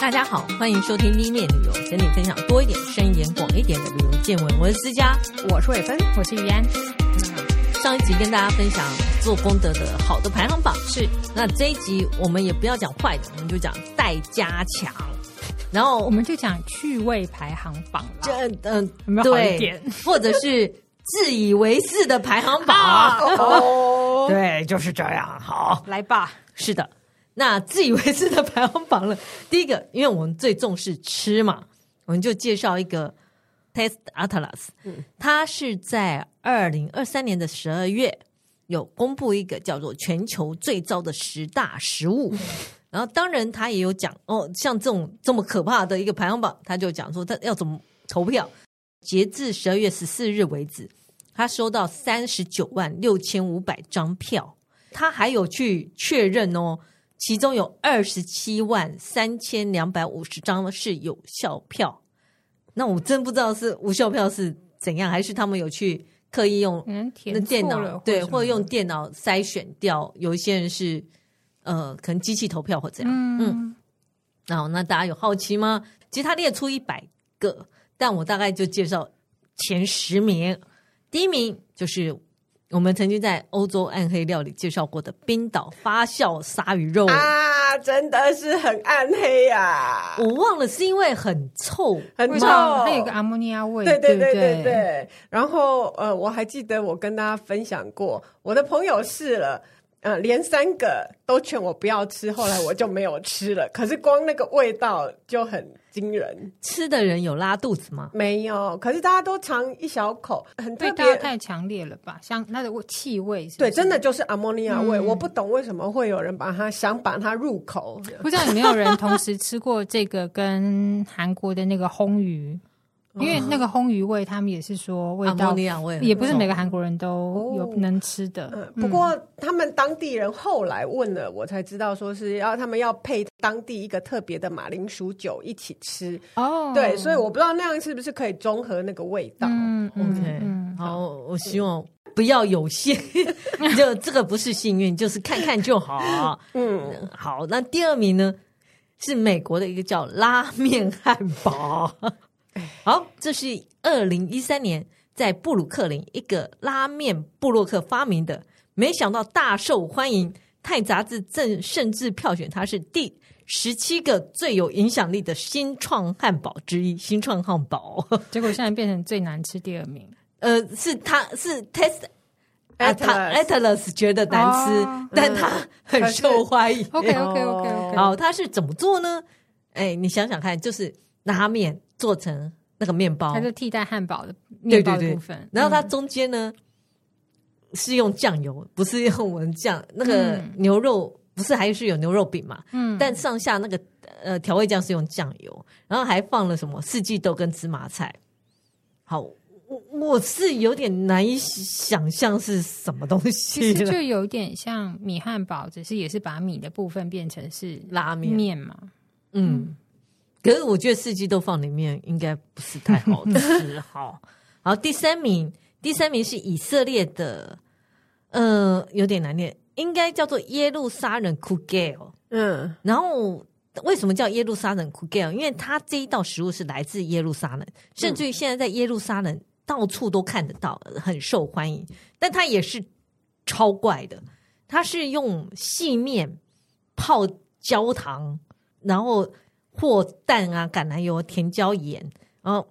大家好，欢迎收听 B 面旅游，跟你分享多一点、深一点、广一点的旅游见闻。我是思佳，我是伟芬，我是于安。上一集跟大家分享做功德的好的排行榜，是。那这一集我们也不要讲坏的，我们就讲待加强。然后我们就讲趣味排行榜，这嗯，有没有好一点？或者是自以为是的排行榜。哦，对，就是这样。好，来吧。是的。那自以为是的排行榜了。第一个，因为我们最重视吃嘛，我们就介绍一个 Taste Atlas。嗯，它是在二零二三年的十二月有公布一个叫做全球最糟的十大食物。嗯、然后，当然他也有讲哦，像这种这么可怕的一个排行榜，他就讲说他要怎么投票。截至十二月十四日为止，他收到三十九万六千五百张票。他还有去确认哦。其中有二十七万三千两百五十张是有效票，那我真不知道是无效票是怎样，还是他们有去刻意用那电脑对，或者用电脑筛选掉，有一些人是呃可能机器投票或怎样。嗯，嗯，然后那大家有好奇吗？其实他列出一百个，但我大概就介绍前十名，第一名就是。我们曾经在欧洲暗黑料理介绍过的冰岛发酵鲨鱼肉啊，真的是很暗黑呀、啊！我忘了是因为很臭，很臭，它有个阿摩尼亚味，对对对对对，对。然后呃，我还记得我跟大家分享过，我的朋友试了。呃，连三个都劝我不要吃，后来我就没有吃了。可是光那个味道就很惊人。吃的人有拉肚子吗？没有，可是大家都尝一小口，很特别。太强烈了吧？像那个气味是是，对，真的就是阿莫尼亚味。嗯。我不懂为什么会有人把它想把它入口。不知道有没有人同时吃过这个跟韩国的那个烘鱼？因为那个烘鱼味，他们也是说味道，也不是每个韩国人都有能吃的。不过他们当地人后来问了，我才知道说是要他们要配当地一个特别的马铃薯酒一起吃。哦，对，所以我不知道那样是不是可以中和那个味道。嗯，OK，嗯，好，我希望不要有限，就这个不是幸运，就是看看就好。嗯，好，那第二名呢是美国的一个叫拉面汉堡。好，这是二零一三年在布鲁克林一个拉面布洛克发明的，没想到大受欢迎。《泰》杂志正甚至票选它是第十七个最有影响力的新创汉堡之一。新创汉堡，结果现在变成最难吃第二名。呃，是他是 Test Atlas 觉得难吃，哦、但他很受欢迎。OK OK OK OK。好，他是怎么做呢？哎，你想想看，就是拉面。做成那个面包，它就替代汉堡的面包的部分。对对对，然后它中间呢、嗯、是用酱油，不是用我们酱。那个牛肉、嗯、不是还是有牛肉饼嘛？嗯，但上下那个呃调味酱是用酱油，然后还放了什么四季豆跟芝麻菜。好，我我是有点难以想象是什么东西，其实就有点像米汉堡，只是也是把米的部分变成是拉面面嘛。嗯。嗯可是我觉得四季豆放里面应该不是太好吃。好，好，第三名，第三名是以色列的，呃，有点难念，应该叫做耶路撒冷 Kugel。嗯，然后为什么叫耶路撒冷 Kugel？因为它这一道食物是来自耶路撒冷，甚至于现在在耶路撒冷到处都看得到，很受欢迎。但它也是超怪的，它是用细面泡焦糖，然后。或蛋啊、橄榄油、甜椒、盐，然后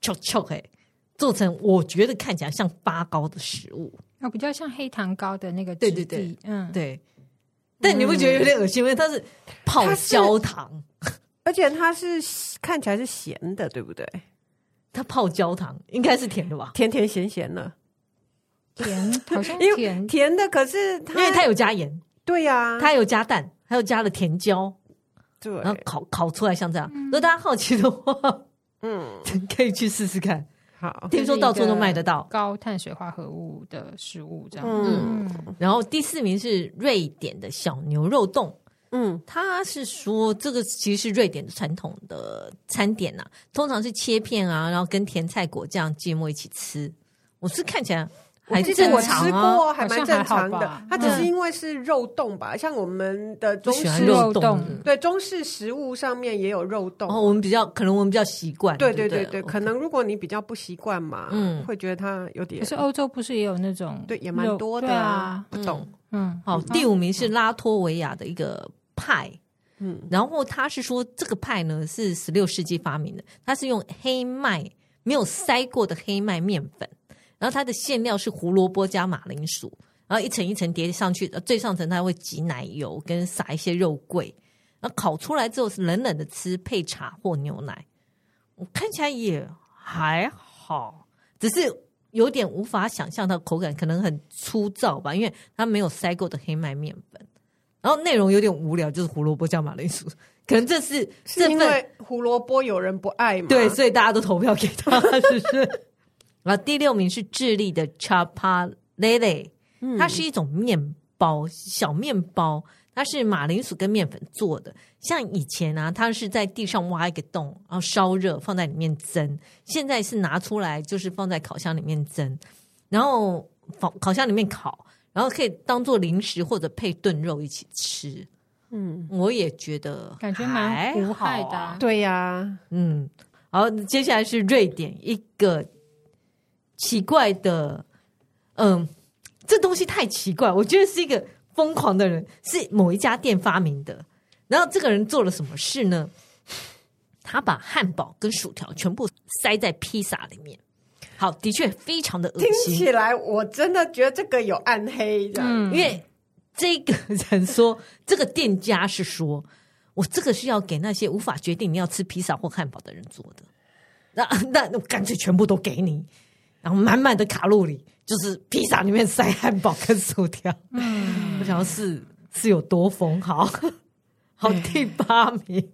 臭臭嘿，做成我觉得看起来像发糕的食物，啊，比较像黑糖糕的那个质地，对对对，嗯，对。但你不觉得有点恶心？因为它是泡焦糖，而且它是看起来是咸的，对不对？它泡焦糖应该是甜的吧？甜甜咸咸的，甜 好像甜甜，甜的，可是它因为它有加盐，对呀、啊，它有加蛋，还有加了甜椒。对，然后烤烤出来像这样。如果大家好奇的话，嗯，可以去试试看。好，听说到处都卖得到高碳水化合物的食物，这样。嗯，然后第四名是瑞典的小牛肉冻。嗯，他是说这个其实是瑞典的传统的餐点呐、啊，通常是切片啊，然后跟甜菜果酱芥末一起吃。我是看起来还是正常我吃过，还蛮正常的。它只是因为是肉冻吧，像我们的中式肉冻，对中式食物上面也有肉冻。哦，我们比较可能我们比较习惯。对对对对，可能如果你比较不习惯嘛，嗯，会觉得它有点。可是欧洲不是也有那种？对，也蛮多的啊。不懂。嗯，好，第五名是拉脱维亚的一个派。嗯，然后他是说这个派呢是十六世纪发明的，它是用黑麦没有筛过的黑麦面粉，然后它的馅料是胡萝卜加马铃薯，然后一层一层叠上去，最上层它会挤奶油跟撒一些肉桂，然后烤出来之后是冷冷的吃，配茶或牛奶。我看起来也还好，只是有点无法想象它的口感可能很粗糙吧，因为它没有塞过的黑麦面粉。然后内容有点无聊，就是胡萝卜加马铃薯，可能这是是因为胡萝卜有人不爱嘛？对，所以大家都投票给他，是不是？然后第六名是智利的 Chapalele，它是一种面包，小面包，它是马铃薯跟面粉做的。像以前啊，它是在地上挖一个洞，然后烧热放在里面蒸。现在是拿出来，就是放在烤箱里面蒸，然后烤烤箱里面烤。然后可以当做零食或者配炖肉一起吃，嗯，我也觉得感觉蛮无害的，啊，对呀，啊，嗯，好，接下来是瑞典一个奇怪的，嗯，这东西太奇怪，我觉得是一个疯狂的人，是某一家店发明的，然后这个人做了什么事呢？他把汉堡跟薯条全部塞在披萨里面。好，的确非常的恶心。听起来我真的觉得这个有暗黑的，嗯，因为这个人说，这个店家是说，我这个是要给那些无法决定你要吃披萨或汉堡的人做的。那那那干脆全部都给你，然后满满的卡路里，就是披萨里面塞汉堡跟薯条。嗯，我想要是是有多疯。好，好，第八名，嗯、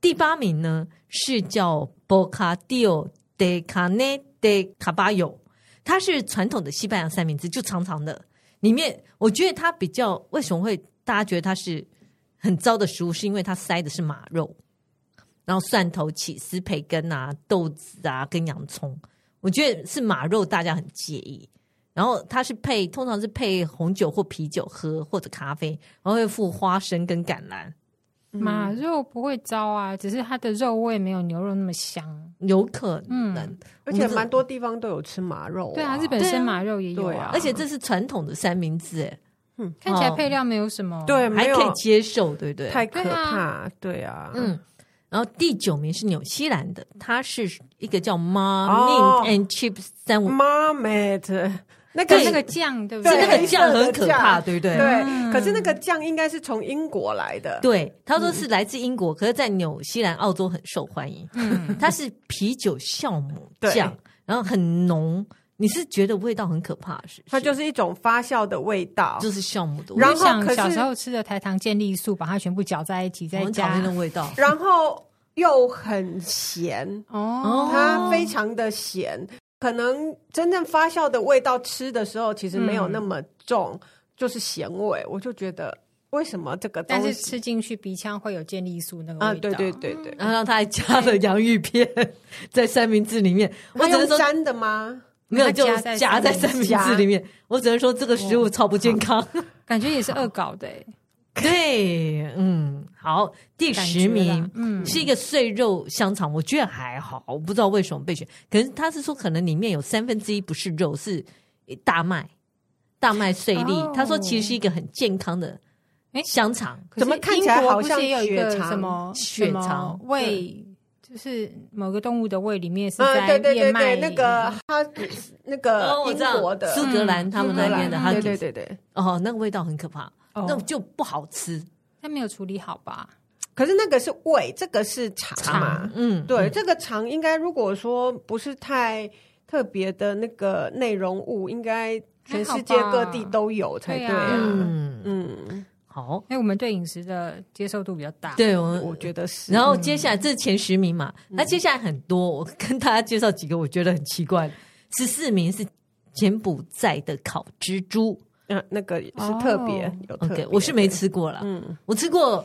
第八名呢是叫 Bocadillo de carne de caballo，它是传统的西班牙三明治，就长长的。里面我觉得它比较为什么会大家觉得它是很糟的食物，是因为它塞的是马肉，然后蒜头、起司、培根啊、豆子啊跟洋葱。我觉得是马肉，大家很介意。然后它是配，通常是配红酒或啤酒喝，或者咖啡，然后会附花生跟橄榄。马肉不会糟啊，只是它的肉味没有牛肉那么香，有可能。嗯、而且蛮多地方都有吃马肉、啊，对啊，日本生马肉也有啊。啊而且这是传统的三明治，哎，嗯，看起来配料没有什么，哦、对，还可以接受，对不对？太可怕，对啊，嗯。然后第九名是纽西兰的，它是一个叫 Marmite and Chips Sandwich，Marmite。那个那个酱对不对？是那个酱很可怕，对不对？对。可是那个酱应该是从英国来的。对，他说是来自英国，可是在纽西兰、澳洲很受欢迎。嗯，它是啤酒酵母酱，然后很浓。你是觉得味道很可怕？是？它就是一种发酵的味道，就是酵母的味道。然后小时候吃的台糖健力素，把它全部搅在一起，再加那种味道。然后又很咸哦，它非常的咸。可能真正发酵的味道，吃的时候其实没有那么重，嗯、就是咸味。我就觉得为什么这个，但是吃进去鼻腔会有健力素那个味道。啊，对对对对。然后他还加了洋芋片在三明治里面，我只能说沾的吗？没有，就夹在三明治里面。我只能说这个食物超不健康，感觉也是恶搞的。对，嗯，好，第十名，嗯，是一个碎肉香肠，我觉得还好，我不知道为什么被选，可是他是说可能里面有三分之一不是肉，是大麦，大麦碎粒。哦、他说其实是一个很健康的香肠，怎么看起来好像也有一个什么血肠胃，就是某个动物的胃里面是在燕麦、嗯、对对对对，那个他那个英国的苏格兰他们那边的，嗯、对对对对，哦，那个味道很可怕。那就不好吃，它没有处理好吧？可是那个是胃，这个是肠嘛？嗯，对，这个肠应该如果说不是太特别的那个内容物，应该全世界各地都有才对啊。嗯嗯，好，哎，我们对饮食的接受度比较大，对我我觉得是。然后接下来这是前十名嘛，那接下来很多，我跟大家介绍几个我觉得很奇怪。十四名是柬埔寨的烤蜘蛛。嗯，那个也是特别、oh, 有特别。Okay, 我是没吃过了。嗯，我吃过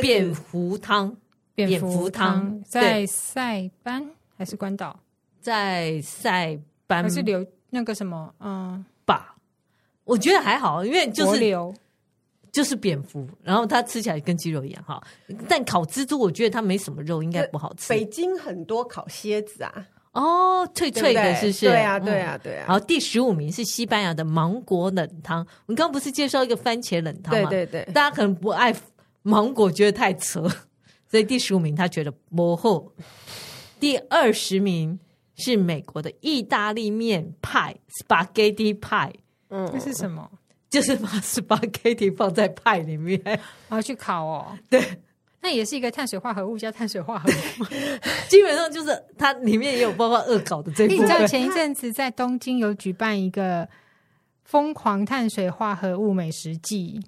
蝙蝠汤，蝙蝠汤在塞班还是关岛？在塞班还是留那个什么，嗯，吧，我觉得还好，因为就是流就是蝙蝠，然后它吃起来跟鸡肉一样哈。但烤蜘蛛，我觉得它没什么肉，应该不好吃。北京很多烤蝎子啊，哦，脆脆的，是不是？对啊，对啊，对啊。然后第十五名是西班牙的芒果冷汤。我们刚刚不是介绍一个番茄冷汤吗？对对对，大家可能不爱芒果，觉得太扯，所以第十五名他觉得模糊。第二十名是美国的意大利面派 （spaghetti pie）。嗯，这是什么？就是把 spaghetti 放在派里面，然后去烤哦。对，那也是一个碳水化合物加碳水化合物，基本上就是它里面也有包括恶搞的这一部分。你知道前一阵子在东京有举办一个疯狂碳水化合物美食季，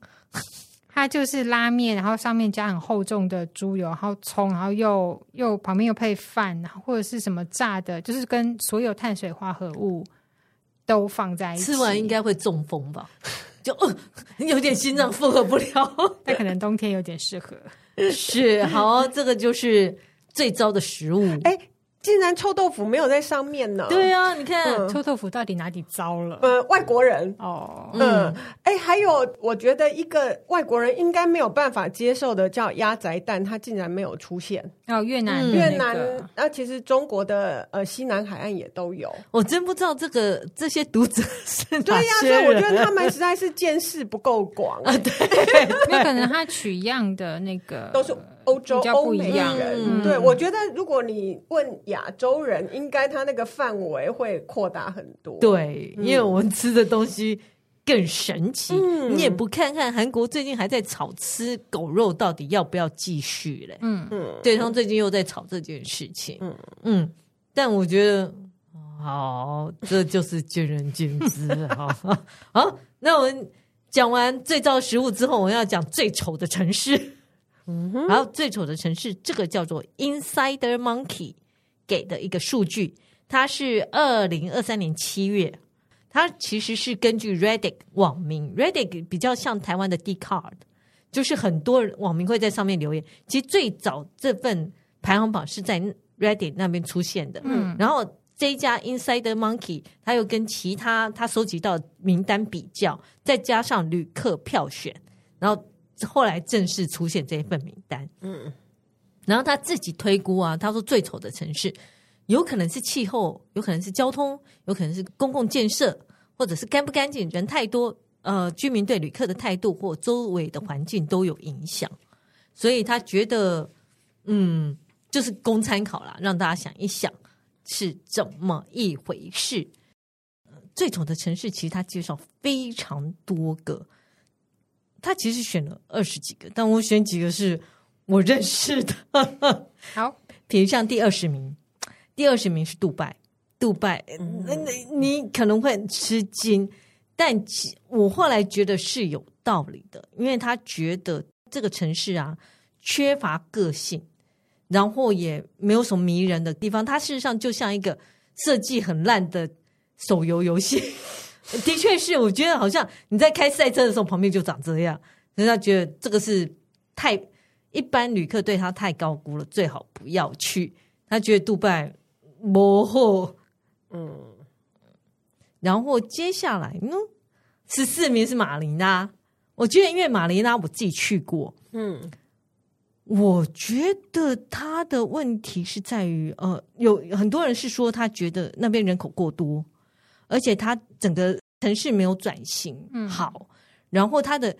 它就是拉面，然后上面加很厚重的猪油，然后葱，然后又又旁边又配饭，或者是什么炸的，就是跟所有碳水化合物都放在一起，吃完应该会中风吧。就呃，有点心脏负荷不了，但可能冬天有点适合。是，好，这个就是最糟的食物。哎。竟然臭豆腐没有在上面呢？对啊，你看、嗯、臭豆腐到底哪里糟了？呃，外国人哦，嗯，哎、嗯，还有，我觉得一个外国人应该没有办法接受的叫鸭仔蛋，它竟然没有出现。哦，越南、那个，越南，那、啊、其实中国的呃西南海岸也都有。我真不知道这个这些读者是。对呀、啊，所以我觉得他们实在是见识不够广 啊。对，那可能他取样的那个都是。欧洲欧美人，嗯、对，我觉得如果你问亚洲人，应该他那个范围会扩大很多。对，因为我们吃的东西更神奇。嗯、你也不看看韩国最近还在炒吃狗肉到底要不要继续嘞？嗯嗯，对方最近又在炒这件事情。嗯嗯，但我觉得好，这就是见仁见智。好 好，那我们讲完最糟食物之后，我们要讲最丑的城市。嗯哼，然后最丑的城市，这个叫做 Insider Monkey 给的一个数据，它是二零二三年七月，它其实是根据 Reddit 网民，Reddit 比较像台湾的 Dcard，就是很多网民会在上面留言。其实最早这份排行榜是在 Reddit 那边出现的，嗯，然后这一家 Insider Monkey，它又跟其他他收集到名单比较，再加上旅客票选，然后。后来正式出现这一份名单，嗯，然后他自己推估啊，他说最丑的城市有可能是气候，有可能是交通，有可能是公共建设，或者是干不干净，人太多，呃，居民对旅客的态度或周围的环境都有影响，所以他觉得，嗯，就是供参考啦，让大家想一想是怎么一回事。最丑的城市其实他介绍非常多个。他其实选了二十几个，但我选几个是我认识的。好，比如像第二十名，第二十名是杜拜，杜拜，那、嗯、你可能会很吃惊，但其我后来觉得是有道理的，因为他觉得这个城市啊缺乏个性，然后也没有什么迷人的地方，它事实上就像一个设计很烂的手游游戏。的确是，我觉得好像你在开赛车的时候，旁边就长这样，人家觉得这个是太一般，旅客对他太高估了，最好不要去。他觉得杜拜模糊，嗯，然后接下来呢，十四名是马尼拉，我觉得因为马尼拉我自己去过，嗯，我觉得他的问题是在于，呃，有很多人是说他觉得那边人口过多。而且它整个城市没有转型好，嗯、然后它的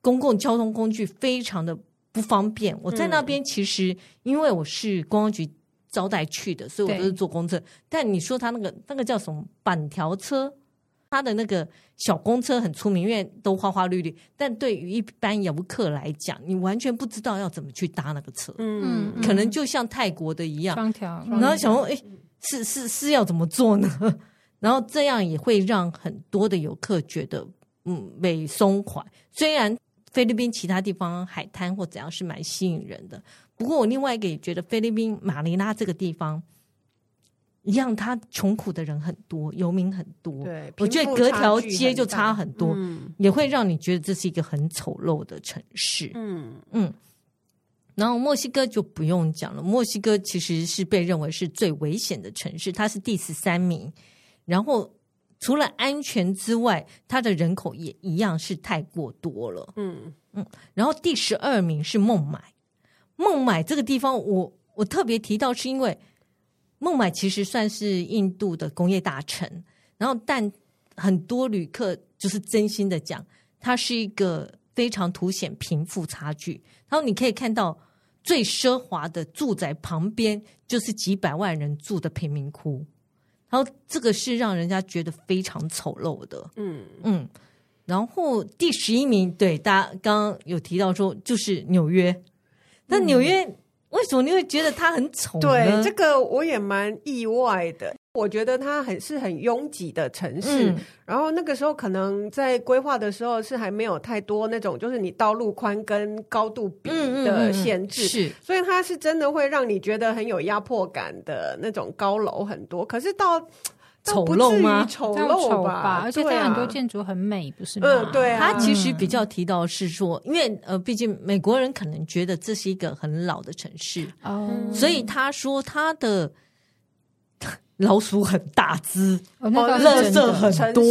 公共交通工具非常的不方便。我在那边其实因为我是公安局招待去的，所以我都是坐公车。但你说它那个那个叫什么板条车，它的那个小公车很出名，因为都花花绿绿。但对于一般游客来讲，你完全不知道要怎么去搭那个车。嗯，可能就像泰国的一样，双条。然后想说，哎，是是是要怎么做呢？然后这样也会让很多的游客觉得，嗯，被松快。虽然菲律宾其他地方海滩或怎样是蛮吸引人的，不过我另外一个也觉得菲律宾马尼拉这个地方一样，他穷苦的人很多，游民很多。对，我觉得隔条街就差很多，嗯，也会让你觉得这是一个很丑陋的城市。嗯嗯。然后墨西哥就不用讲了，墨西哥其实是被认为是最危险的城市，它是第十三名。然后除了安全之外，它的人口也一样是太过多了。嗯嗯。然后第十二名是孟买，孟买这个地方我我特别提到，是因为孟买其实算是印度的工业大城，然后但很多旅客就是真心的讲，它是一个非常凸显贫富差距。然后你可以看到。最奢华的住宅旁边就是几百万人住的贫民窟，然后这个是让人家觉得非常丑陋的。嗯嗯，然后第十一名，对，大家刚刚有提到说就是纽约，那纽约为什么你会觉得它很丑呢？对，这个我也蛮意外的。我觉得它很是很拥挤的城市，嗯，然后那个时候可能在规划的时候是还没有太多那种就是你道路宽跟高度比的限制，嗯嗯嗯，是，所以它是真的会让你觉得很有压迫感的那种高楼很多。可是到丑陋吗？丑陋吧，吧，而且它很多建筑很美，不是吗？嗯，对啊。它其实比较提到是说，因为呃，毕竟美国人可能觉得这是一个很老的城市哦，所以他说他的。老鼠很大只，垃圾很多，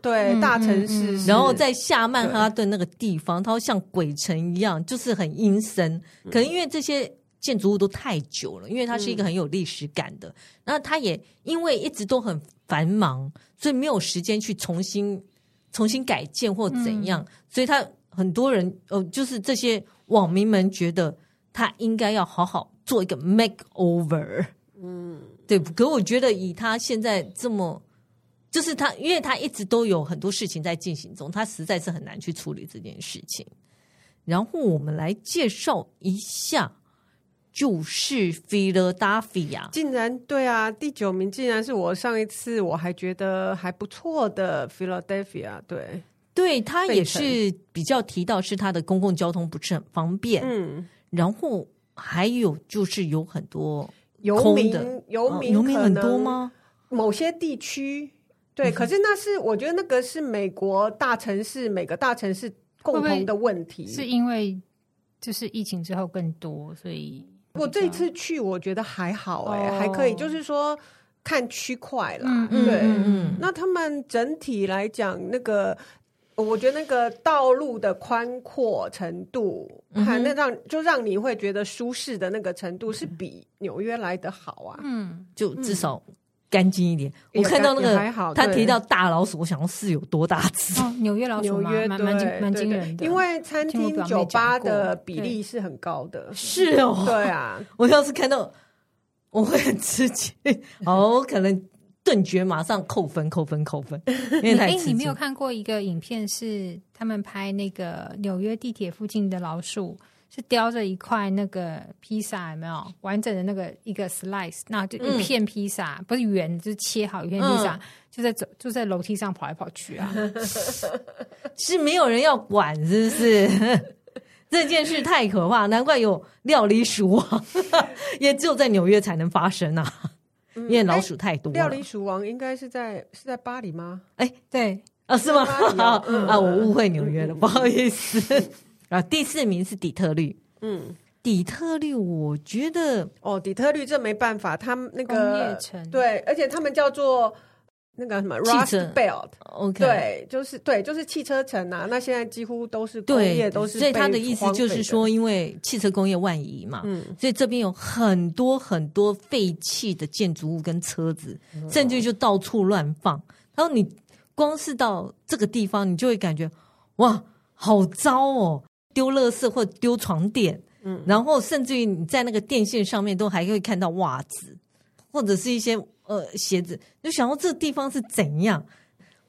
对，大城市。然后在下曼哈顿那个地方，它会像鬼城一样，就是很阴森。可能因为这些建筑物都太久了，因为它是一个很有历史感的。然后它也因为一直都很繁忙，所以没有时间去重新重新改建或怎样。所以他很多人呃，就是这些网民们觉得他应该要好好做一个 makeover。嗯。对，可我觉得以他现在这么，就是他，因为他一直都有很多事情在进行中，他实在是很难去处理这件事情。然后我们来介绍一下，就是 Philadelphia，竟然对啊，第九名竟然是我上一次我还觉得还不错的 Philadelphia，对，对他也是比较提到是他的公共交通不是很方便，嗯，然后还有就是有很多。游民，游民，游民很多吗？某些地区对，可是那是我觉得那个是美国大城市每个大城市共同的问题，是因为就是疫情之后更多，所以我这次去我觉得还好哎、欸，哦、还可以，就是说看区块啦，嗯、对，嗯嗯、那他们整体来讲那个。我觉得那个道路的宽阔程度，还那让就让你会觉得舒适的那个程度，是比纽约来的好啊。嗯，就至少干净一点。嗯、我看到那个还好，他提到大老鼠，我想要是有多大只？哦，纽约老鼠吗？纽约蛮蛮蛮惊人的。因为餐厅酒吧的比例是很高的。是哦，对啊。我要是看到，我会很吃惊。哦，可能。顿觉马上扣分，扣分，扣分。你没有看过一个影片，是他们拍那个纽约地铁附近的老鼠，是叼着一块那个披萨，有没有完整的那个一个 slice，那就一片披萨，嗯、不是圆，就是切好一片披萨，嗯、就在走就在楼梯上跑来跑去啊，是没有人要管，是不是？这件事太可怕，难怪有料理鼠王，也只有在纽约才能发生啊。因为老鼠太多了。料理鼠王应该是在是在巴黎吗？哎，对啊，是吗？啊，我误会纽约了，不好意思。啊，第四名是底特律。嗯，底特律，我觉得哦，底特律这没办法，他们那个工业城对，而且他们叫做。那个什么 Rust Belt，OK，对，就是对，就是汽车城啊。那现在几乎都是工业，都是。所以他的意思就是说，因为汽车工业万移嘛，嗯，所以这边有很多很多废弃的建筑物跟车子，嗯、甚至就到处乱放。然后你光是到这个地方，你就会感觉哇，好糟哦，丢垃圾或丢床垫，嗯，然后甚至于你在那个电线上面都还会看到袜子，或者是一些。呃，鞋子就想到这地方是怎样。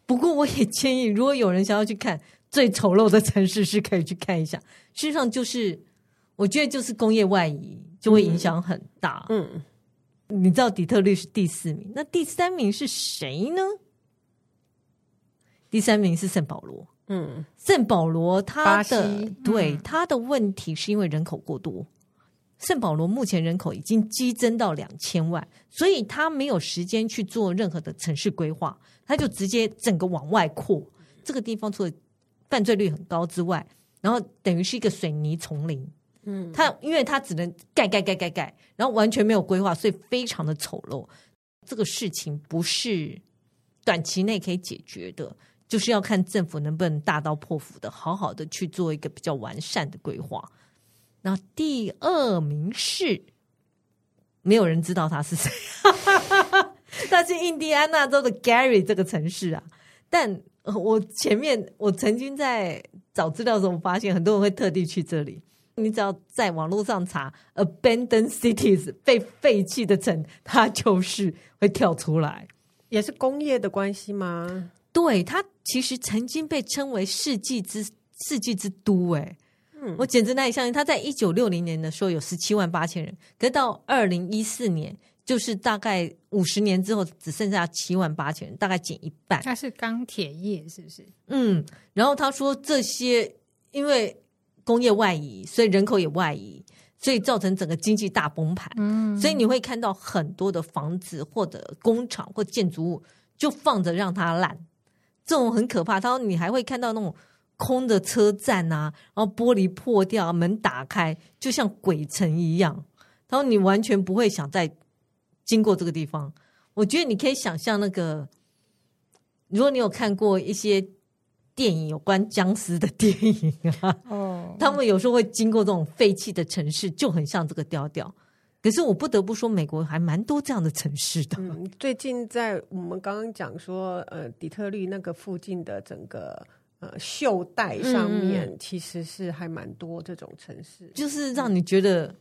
不过我也建议，如果有人想要去看最丑陋的城市，是可以去看一下。事实上，就是我觉得就是工业外移就会影响很大。嗯，你知道底特律是第四名，那第三名是谁呢？第三名是圣保罗。嗯，圣保罗它的、嗯、对它的问题是因为人口过多。圣保罗目前人口已经激增到两千万，所以他没有时间去做任何的城市规划，他就直接整个往外扩。这个地方除了犯罪率很高之外，然后等于是一个水泥丛林。嗯，他因为他只能盖盖盖盖盖，然后完全没有规划，所以非常的丑陋。这个事情不是短期内可以解决的，就是要看政府能不能大刀破斧的，好好的去做一个比较完善的规划。那第二名是，没有人知道他是谁，他是印第安纳州的 Gary 这个城市啊。但我前面我曾经在找资料的时候，发现很多人会特地去这里。你只要在网络上查 “abandoned cities” 被废弃的城，它就是会跳出来。也是工业的关系吗？对，它其实曾经被称为世纪之世纪之都。哎，嗯，我简直难以相信，他在一九六零年的时候有十七万八千人，可是到二零一四年，就是大概五十年之后，只剩下七万八千人，大概减一半。它是钢铁业，是不是？嗯，然后他说这些因为。工业外移，所以人口也外移，所以造成整个经济大崩盘。嗯，所以你会看到很多的房子或者工厂或建筑物就放着让它烂，这种很可怕。他说你还会看到那种空的车站啊，然后玻璃破掉，门打开，就像鬼城一样。他说你完全不会想再经过这个地方。我觉得你可以想象那个，如果你有看过一些。电影有关僵尸的电影啊，哦，他们有时候会经过这种废弃的城市，就很像这个调调。可是我不得不说，美国还蛮多这样的城市的。嗯，最近在我们刚刚讲说，呃，底特律那个附近的整个呃袖带上面，嗯，其实是还蛮多这种城市，就是让你觉得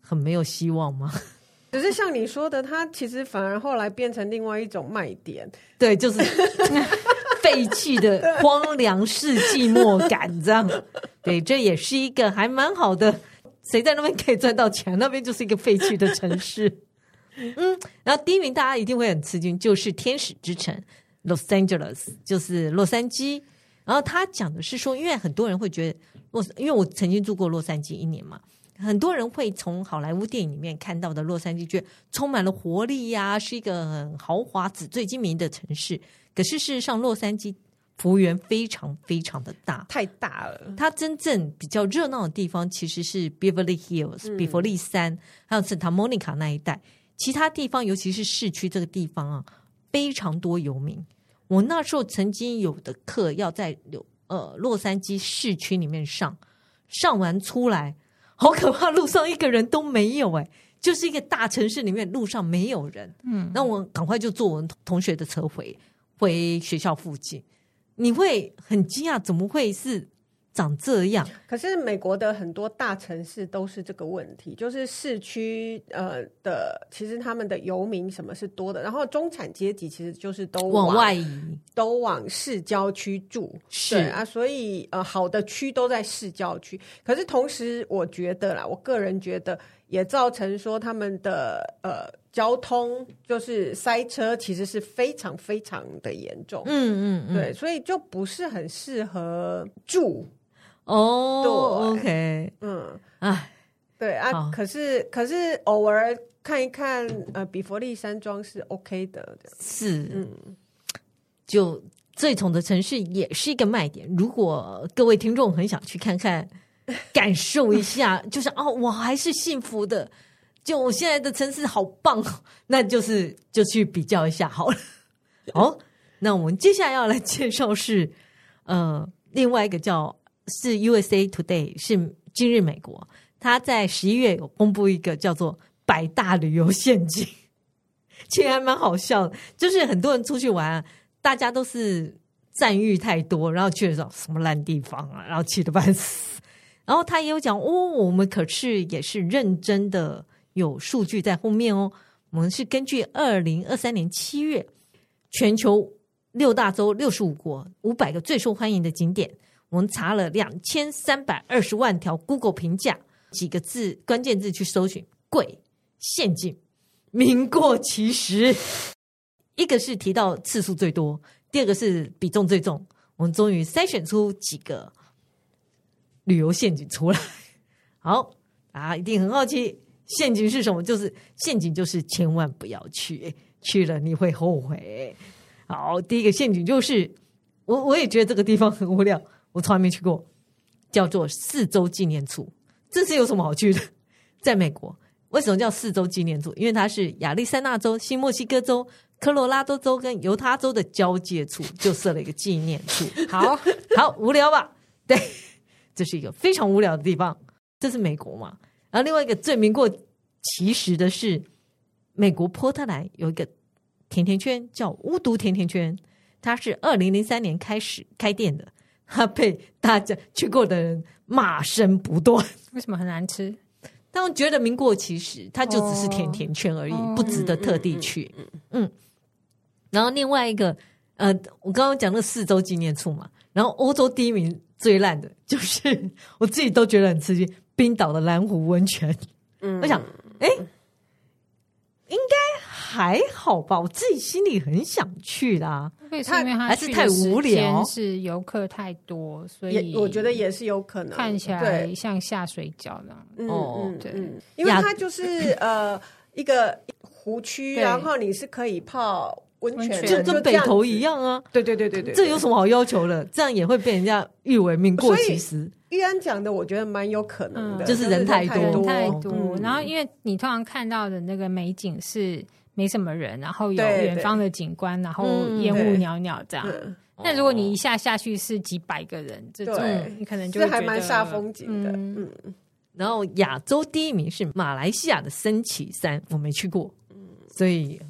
很没有希望吗？可是像你说的，它其实反而后来变成另外一种卖点。对，就是。废弃的荒凉式、寂寞感，这样对，这也是一个还蛮好的。谁在那边可以赚到钱？那边就是一个废弃的城市。嗯，然后第一名大家一定会很吃惊，就是天使之城 Los Angeles，就是洛杉矶。然后他讲的是说，因为很多人会觉得洛，因为我曾经住过洛杉矶一年嘛，很多人会从好莱坞电影里面看到的洛杉矶，觉得充满了活力呀、啊，是一个很豪华、纸醉金迷的城市。可是事实上，洛杉矶幅员非常非常的大，太大了。它真正比较热闹的地方其实是 Beverly Hills、比佛利山，还有 Santa Monica 那一带。其他地方，尤其是市区这个地方啊，非常多游民。我那时候曾经有的课要在有呃洛杉矶市区里面上，上完出来，好可怕，路上一个人都没有哎，就是一个大城市里面路上没有人。嗯，那我赶快就坐我们同学的车回。回学校附近，你会很惊讶，怎么会是长这样？可是美国的很多大城市都是这个问题，就是市区呃的，其实他们的游民什么是多的，然后中产阶级其实就是都往，往外移，都往市郊区住，是啊，所以呃好的区都在市郊区。可是同时，我觉得啦，我个人觉得也造成说他们的呃。交通就是塞车，其实是非常非常的严重。嗯嗯，嗯对，所以就不是很适合住。哦，对，OK，嗯，哎，对啊，可是可是偶尔看一看，呃，比佛利山庄是 OK 的，是，嗯，就最宠的城市也是一个卖点。如果各位听众很想去看看，感受一下，就是哦，我还是幸福的。就我现在的城市好棒，那就是就去比较一下好了。好，那我们接下来要来介绍是呃另外一个叫是 USA Today 是今日美国，他在十一月有公布一个叫做百大旅游陷阱，其实还蛮好笑。就是很多人出去玩，大家都是赞誉太多，然后去了什么烂地方啊，然后气得半死。然后他也有讲哦，我们可是也是认真的。有数据在后面哦，我们是根据二零二三年七月全球六大洲六十五国五百个最受欢迎的景点，我们查了两千三百二十万条 Google 评价，几个字关键字去搜寻贵、陷阱、名过其实，一个是提到次数最多，第二个是比重最重，我们终于筛选出几个旅游陷阱出来。好啊，一定很好奇。陷阱是什么？就是陷阱，就是千万不要去，去了你会后悔。好，第一个陷阱就是，我我也觉得这个地方很无聊，我从来没去过，叫做四周纪念处。这是有什么好去的？在美国，为什么叫四周纪念处？因为它是亚利桑那州、新墨西哥州、科罗拉多州跟犹他州的交界处，就设了一个纪念处。好好无聊吧？对，这是一个非常无聊的地方。这是美国嘛？然后另外一个最名过其实的是，美国波特兰有一个甜甜圈叫巫毒甜甜圈，它是二零零三年开始开店的，它被大家去过的人骂声不断。为什么很难吃？他们觉得名过其实，它就只是甜甜圈而已，哦、不值得特地去。嗯，嗯，嗯，嗯，然后另外一个，呃，我刚刚讲的四周纪念处嘛，然后欧洲第一名最烂的就是 我自己都觉得很刺激。冰岛的蓝湖温泉，嗯，我想，哎，应该还好吧？我自己心里很想去啦，它还是太无聊，是游客太多，所以我觉得也是有可能看起来像下水饺那样。哦，对，因为它就是呃一个湖区，然后你是可以泡温泉，就跟北投一样啊。对对对对对，这有什么好要求的？这样也会被人家誉为名过其实。玉安讲的，我觉得蛮有可能的，就是人太多，人太多。然后，因为你通常看到的那个美景是没什么人，然后有远方的景观，然后烟雾袅袅这样。那如果你一下下去是几百个人，这种你可能就觉得还蛮煞风景的。嗯，然后亚洲第一名是马来西亚的升旗山，我没去过，所以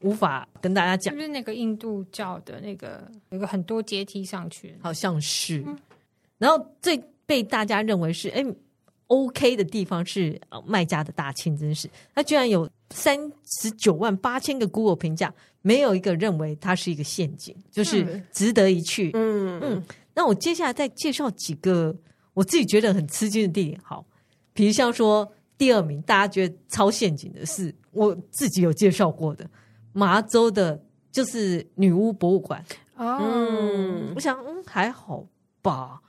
无法跟大家讲。就是那个印度教的那个，有个很多阶梯上去，好像是。然后最。被大家认为是哎 OK 的地方是卖家的大清真是，它居然有三十九万八千个 Google 评价，没有一个认为它是一个陷阱，就是值得一去。嗯嗯，那我接下来再介绍几个我自己觉得很吃惊的地点。好，比如像说第二名，大家觉得超陷阱的是我自己有介绍过的麻州的，就是女巫博物馆。哦，嗯，我想嗯还好吧。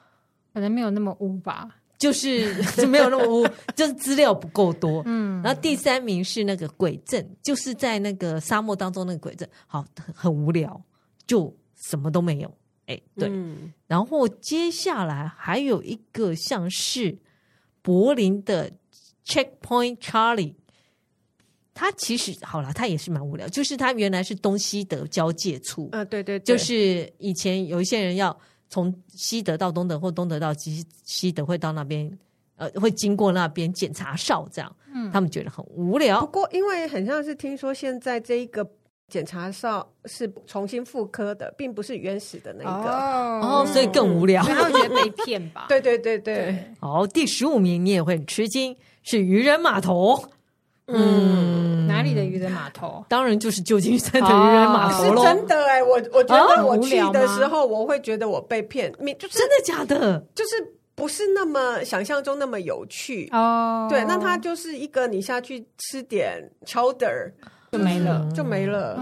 可能没有那么污吧，就是 就没有那么污，就是资料不够多。嗯，然后第三名是那个鬼镇，就是在那个沙漠当中那个鬼镇，好很，无聊，就什么都没有。哎，对。嗯，然后接下来还有一个像是柏林的 Checkpoint Charlie，它其实好了，它也是蛮无聊，就是它原来是东西德交界处。啊，对对对，就是以前有一些人要。从西德到东德，或东德到西西德，会到那边，呃，会经过那边检查哨，这样，嗯，他们觉得很无聊。不过，因为很像是听说现在这一个检查哨是重新复刻的，并不是原始的那个，哦，哦，所以更无聊，他们觉得被骗吧？对对对对，对。好，第十五名你也会很吃惊，是渔人码头。嗯，哪里的渔人码头？当然就是旧金山的渔人码头喽。是真的哎，我我觉得我去的时候，我会觉得我被骗，就是真的假的？就是不是那么想象中那么有趣哦。对，那它就是一个你下去吃点 chowder 就没了，就没了。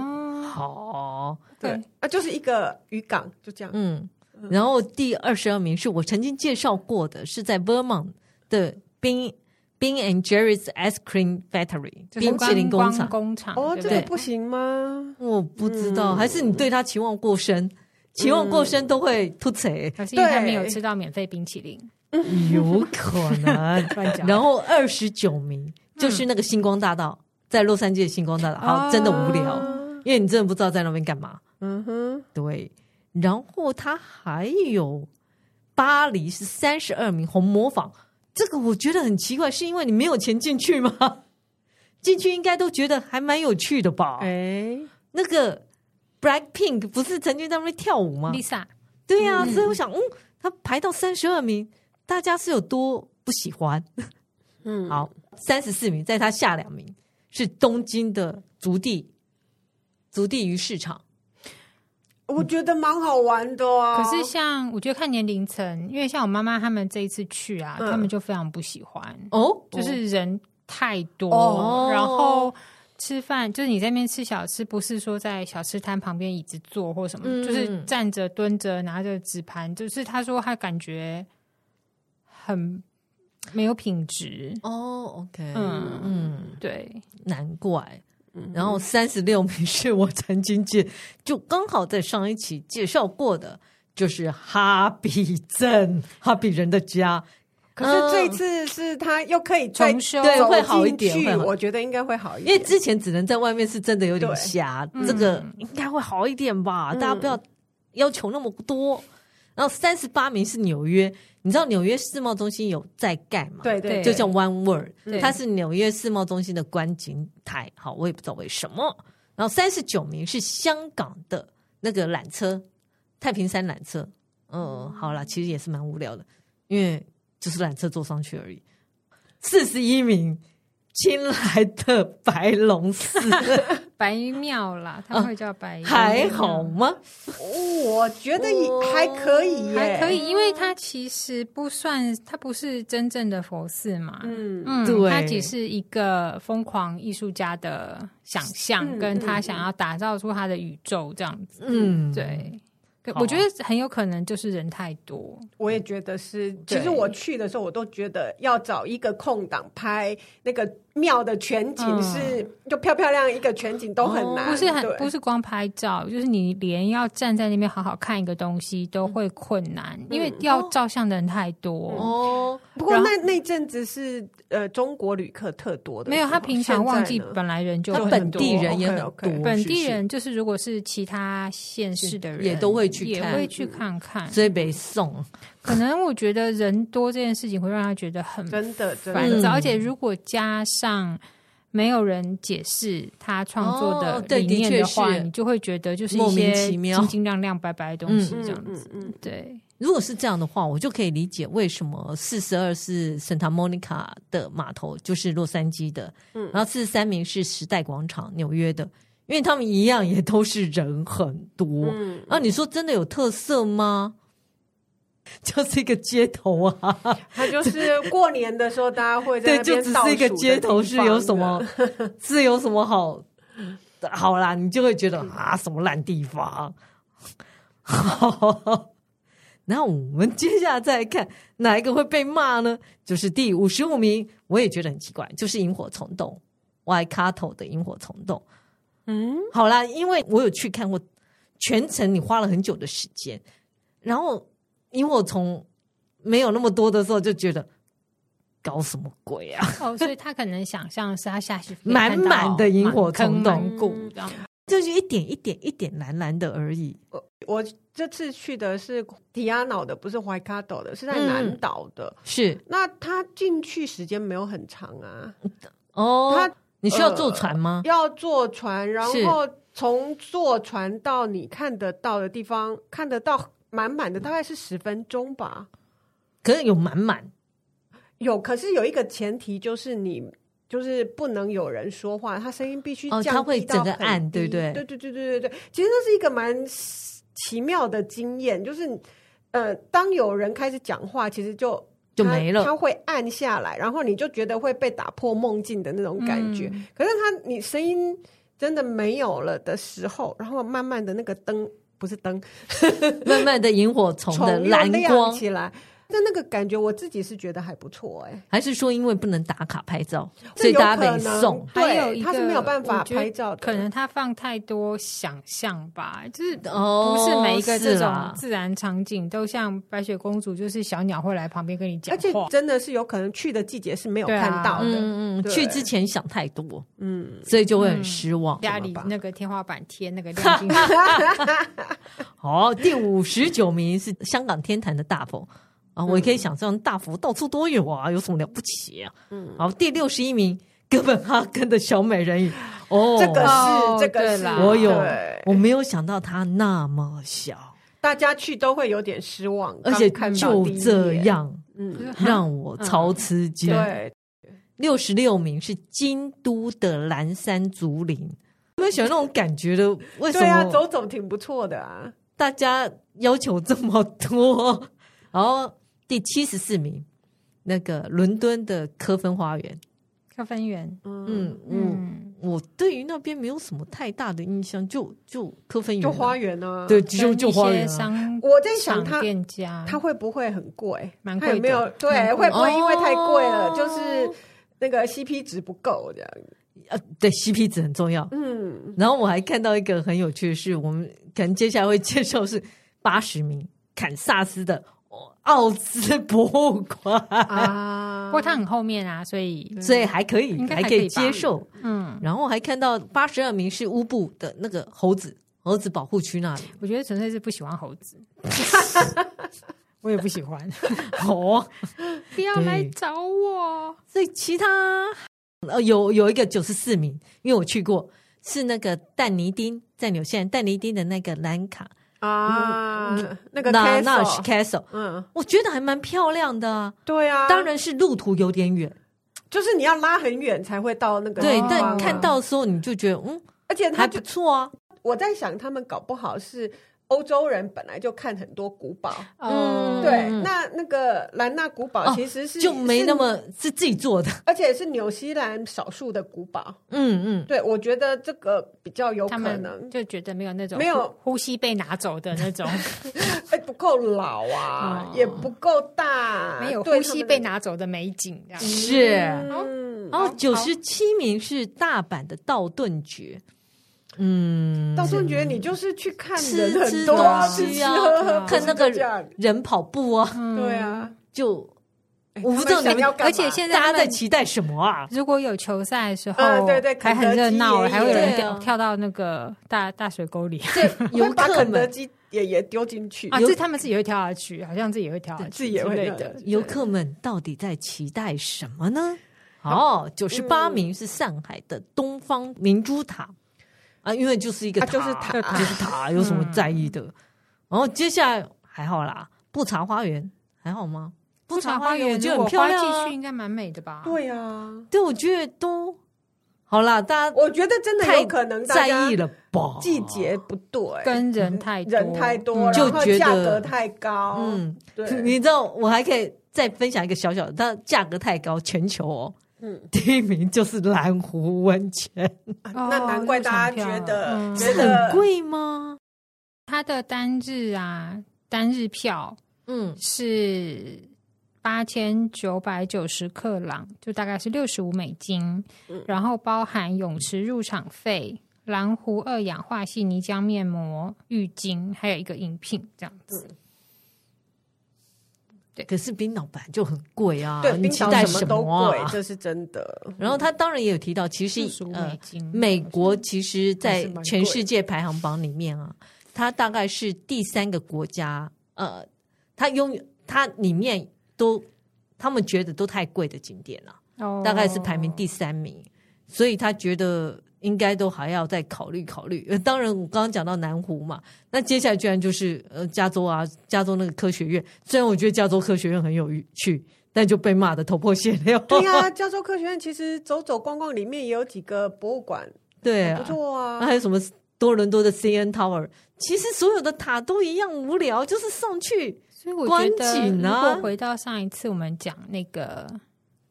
好，对啊，就是一个渔港，就这样。嗯，然后第二十二名是我曾经介绍过的，是在 Vermont 的冰。Ben and Jerry's Ice Cream Factory，冰淇淋工厂。工厂哦，这个不行吗？我不知道，还是你对他期望过深？期望过深都会吐槽。还是因为他没有吃到免费冰淇淋？有可能。然后二十九名就是那个星光大道，在洛杉矶的星光大道，好，真的无聊，因为你真的不知道在那边干嘛。嗯哼，对。然后他还有巴黎是三十二名红磨坊。这个我觉得很奇怪，是因为你没有钱进去吗？进去应该都觉得还蛮有趣的吧？哎，那个 Blackpink 不是曾经在那边跳舞吗？Lisa，对呀、啊，嗯、所以我想，嗯，他排到三十二名，大家是有多不喜欢？嗯，好，三十四名，在他下两名是东京的足地，足地鱼市场。我觉得蛮好玩的啊，可是像我觉得看年龄层，因为像我妈妈他们这一次去啊，他们就非常不喜欢哦，就是人太多，然后吃饭就是你在那边吃小吃，不是说在小吃摊旁边椅子坐或什么，就是站着蹲着拿着纸盘，就是他说他感觉很没有品质。哦。OK，嗯嗯，对，难怪。然后三十六 名是我曾经介，就刚好在上一期介绍过的，就是哈比镇，哈比人的家。可是这一次是他又可以再重修对会好一点会我觉得应该会好一点，因为之前只能在外面是真的有点瞎，对这个嗯应该会好一点吧？嗯大家不要要求那么多。然后三十八名是纽约，你知道纽约世贸中心有在盖嘛？对对，就叫 One World，它是纽约世贸中心的观景台。好，我也不知道为什么。然后三十九名是香港的那个缆车，太平山缆车。嗯，好啦，其实也是蛮无聊的，因为就是缆车坐上去而已。四十一名，清莱的白龙寺。白庙啦，他们会叫白庙，还好吗？我觉得也还可以耶，还可以，因为它其实不算，它不是真正的佛寺嘛。嗯。嗯，对。它只是一个疯狂艺术家的想象，嗯跟他想要打造出他的宇宙这样子。嗯，对，好我觉得很有可能就是人太多。我也觉得是。其实我去的时候，我都觉得要找一个空档拍那个庙的全景是，就漂漂亮一个全景都很难，不是很不是光拍照，就是你连要站在那边好好看一个东西都会困难，因为要照相的人太多。哦，不过那那阵子是呃中国旅客特多的，没有，他平常旺季现在呢？本来人就很多。本地人也很多。本地人就是，如果是其他县市的人，也都会去也看会去看看。所以被送。可能我觉得人多这件事情会让他觉得很真的真的。烦躁，嗯。而且如果加上没有人解释他创作的理念的话，你就会觉得就是莫一些名其妙。晶晶亮亮白白的东西嗯这样子。嗯嗯对，如果是这样的话，我就可以理解为什么四十二是 Santa Monica 的码头，就是洛杉矶的，嗯。然后四十三名是时代广场，纽约的，因为他们一样也都是人很多。嗯，然后你说真的有特色吗？就是一个街头啊，它就是过年的时候，大家会对，就只是一个街头，是有什么？是有什么好？好啦，你就会觉得啊，什么烂地方。好，然后我们接下来再来看哪一个会被骂呢？就是第五十五名，我也觉得很奇怪，就是萤火虫洞，Waikato 的萤火虫洞。嗯，好啦，因为我有去看过全程，你花了很久的时间，然后萤火虫没有那么多的时候，就觉得搞什么鬼啊？哦，所以他可能想象是他下去 满满的萤火虫洞这样。就是一点一点一点蓝蓝的而已。我我这次去的是提亚瑙的，不是怀卡岛的，是在南岛的。是那他进去时间没有很长啊，哦，他你需要坐船吗？要坐船，然是后从坐船到你看得到的地方，看得到满满的，大概是十分钟吧。可是有满满有，可是有一个前提就是你。就是不能有人说话，他声音必须降低到哦，他会整个暗，对不对？对对对对对对。其实那是一个蛮奇妙的经验，就是呃，当有人开始讲话，其实就就没了，他会暗下来，然后你就觉得会被打破梦境的那种感觉。嗯、可是他你声音真的没有了的时候，然后慢慢的那个灯不是灯，慢慢的萤火虫的蓝光起来。那那个感觉，我自己是觉得还不错哎、欸。还是说因为不能打卡拍照，所以大家得送？还有一他是没有办法拍照的，可能他放太多想象吧，就是不是每一个这种自然场景都像白雪公主，就是小鸟会来旁边跟你讲话。而且真的是有可能去的季节是没有看到的，嗯嗯，去之前想太多，嗯，所以就会很失望。家里那个天花板贴那个亮晶晶。好，第五十九名是香港天坛的大佛。啊，我也可以想象大佛到处都有啊，有什么了不起啊？嗯，好，第六十一名哥本哈根的小美人鱼，哦，这个是、哦、这个是，我有，我没有想到它那么小，大家去都会有点失望，而且就这样，嗯，让我超吃惊。嗯、对，六十六名是京都的蓝山竹林，有没有喜欢那种感觉的？为什么？对啊，走走挺不错的啊，大家要求这么多，然后。第七十四名，那个伦敦的科芬花园，科芬园，嗯嗯，我对于那边没有什么太大的印象，就就科芬园、啊，就花园啊，对，就就花园、啊。我在想他店家，他会不会很贵？蛮贵的，没有对，会不会因为太贵了，哦、就是那个 CP 值不够这样？呃，对，CP 值很重要。嗯，然后我还看到一个很有趣的是，我们可能接下来会介绍是八十名堪萨斯的。奥兹博物馆啊，不过它很后面啊，所以所以还可以，应该还可以接受。嗯，然后还看到八十二名是乌布的那个猴子，猴子保护区那里。我觉得纯粹是不喜欢猴子，我也不喜欢。哦，不要来找我。所以其他呃有有一个九十四名，因为我去过，是那个但尼丁在纽西兰但尼丁的那个兰卡啊，那个 Nash Castle，嗯，我觉得还蛮漂亮的。对啊，当然是路途有点远，就是你要拉很远才会到那个对，哦但看到的时候你就觉得嗯，而且还不错啊。我在想，他们搞不好是。欧洲人本来就看很多古堡，嗯，对，那那个兰纳古堡其实是、哦、就没那么是，是自己做的，而且是纽西兰少数的古堡。嗯嗯，对，我觉得这个比较有可能，就觉得没有那种没有。呼吸被拿走的那种，哎，不够老啊，哦、也不够大，没有呼吸被拿走的美景，这样。是。嗯，然后九十七名是大阪的道顿堀。嗯，到时候你觉得你就是去看人吃很多东西啊，看那个人跑步啊，对啊，就我不知道你们，而且现在大家在期待什么啊？如果有球赛的时候，对对，还很热闹，还会有人跳跳到那个大大水沟里，对，游把肯德基也也丢进去。啊，这他们自己会跳下去，好像自己会跳下去，自己也会的。游客们到底在期待什么呢？哦，九十八名是上海的东方明珠塔。啊，因为就是一个塔，就是塔，就是塔，有什么在意的？然后接下来还好啦，布茶花园还好吗？布茶花园我觉得很漂亮，花季去应该蛮美的吧？对呀，对，我觉得都好啦。大家我觉得真的有可能在意了吧？季节不对，跟人太人太多，就觉得价格太高。嗯，对，你知道，我还可以再分享一个小小的，它价格太高，全球哦。嗯，第一名就是蓝湖温泉，那难怪大家觉得是很贵吗？它的单日啊，单日票，嗯，是八千九百九十克朗，就大概是六十五美金，然后包含泳池入场费、蓝湖二氧化系泥浆面膜、浴巾，还有一个饮品，这样子。对，可是冰岛本来就很贵啊，对，你期待什么啊？冰岛什么都贵，这是真的。然后他当然也有提到，其实呃，美国其实在全世界排行榜里面啊，它大概是第三个国家，呃，它拥有它里面都他们觉得都太贵的景点了，哦，大概是排名第三名，所以他觉得。应该都还要再考虑考虑。呃，当然，我刚刚讲到南湖嘛，那接下来居然就是呃加州啊，加州那个科学院。虽然我觉得加州科学院很有趣，但就被骂的头破血流。对呀、啊，加州科学院其实走走逛逛，里面也有几个博物馆，对、啊，不错啊。那还有什么多伦多的 CN Tower，其实所有的塔都一样无聊，就是上去。所以我觉得，如果回到上一次我们讲那个，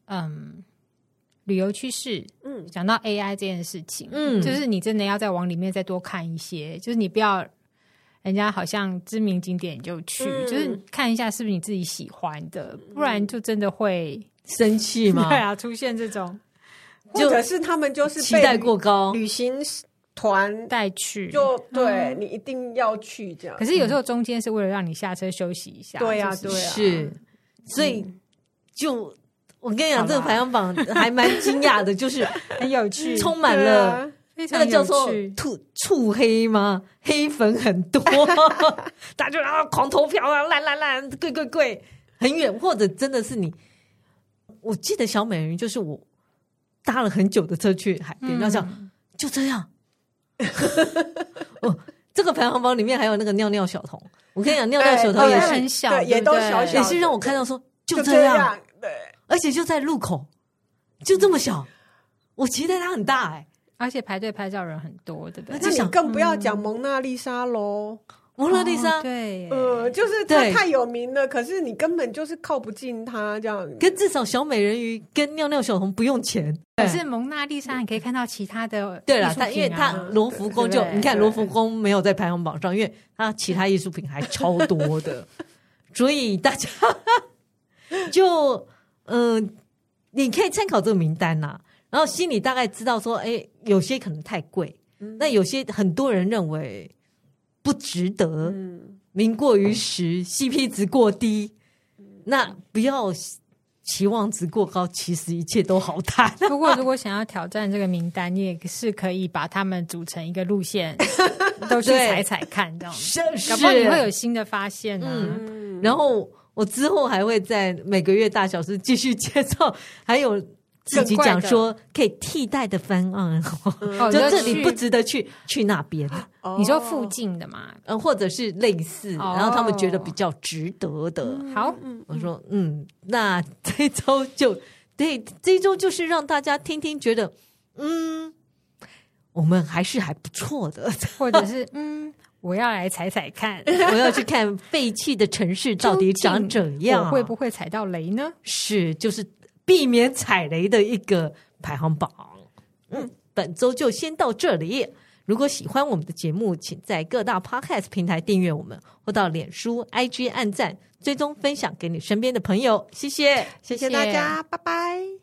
嗯。旅游趋势，嗯，讲到 AI 这件事情，嗯，就是你真的要再往里面再多看一些，就是你不要人家好像知名景点就去，嗯、就是看一下是不是你自己喜欢的，不然就真的会生气嘛？对啊，出现这种，或者是他们就是期待过高，旅行团带去，就对、嗯、你一定要去这样。可是有时候中间是为了让你下车休息一下，对呀、啊，就是、对啊，是，所以就。我跟你讲，这个排行榜 还蛮惊讶的，就是 很有趣，充满了那个叫做兔醋黑吗？黑粉很多，大家就啊狂投票啊，烂烂烂，贵贵贵，很远，或者真的是你。我记得小美人鱼就是我搭了很久的车去海边，要、嗯、讲就这样。哦，这个排行榜里面还有那个尿尿小童，我跟你讲，尿尿小童也是很小，也都小小，也是让我看到说就这样，对。而且就在路口，就这么小，我期待它很大哎、欸，而且排队拍照人很多，对不对？那你更不要讲蒙娜丽莎喽，蒙娜丽莎，对，呃，就是它太有名了，可是你根本就是靠不近它这样。跟至少小美人鱼跟尿尿小童不用钱，可是蒙娜丽莎你可以看到其他的、啊，对了，它因为它罗浮宫就你看罗浮宫没有在排行榜上，因为它其他艺术品还超多的，所以大家 就。嗯、呃，你可以参考这个名单呐、啊，然后心里大概知道说，哎，有些可能太贵，那、嗯、有些很多人认为不值得，嗯、名过于实，CP 值过低，那不要期望值过高，其实一切都好谈。不过，如果想要挑战这个名单，你也是可以把他们组成一个路线，都去踩踩看，这样。是，搞不好你会有新的发现呢、啊。嗯，然后我之后还会在每个月大小事继续介绍，还有。自己讲说可以替代的方案，哦、就这里不值得去，去那边。哦、你说附近的嘛，嗯，或者是类似，哦、然后他们觉得比较值得的。嗯、好，我说嗯，那这周就对，这周就是让大家听听，觉得嗯，我们还是还不错的，或者是嗯，我要来踩踩看，我要去看废弃的城市到底长怎样，我会不会踩到雷呢？是，就是。避免踩雷的一个排行榜。嗯，本周就先到这里。如果喜欢我们的节目，请在各大 Podcast 平台订阅我们，或到脸书、IG 按赞、追踪、分享给你身边的朋友。谢谢，谢谢大家，拜拜。